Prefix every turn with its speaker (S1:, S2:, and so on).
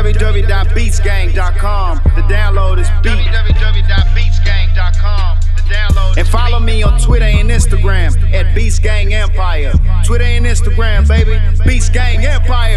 S1: www.beatsgang.com. The download is beat. www.beatsgang.com. And follow me on Twitter and Instagram at Beats Gang Empire. Twitter and Instagram, baby. Beats Gang Empire.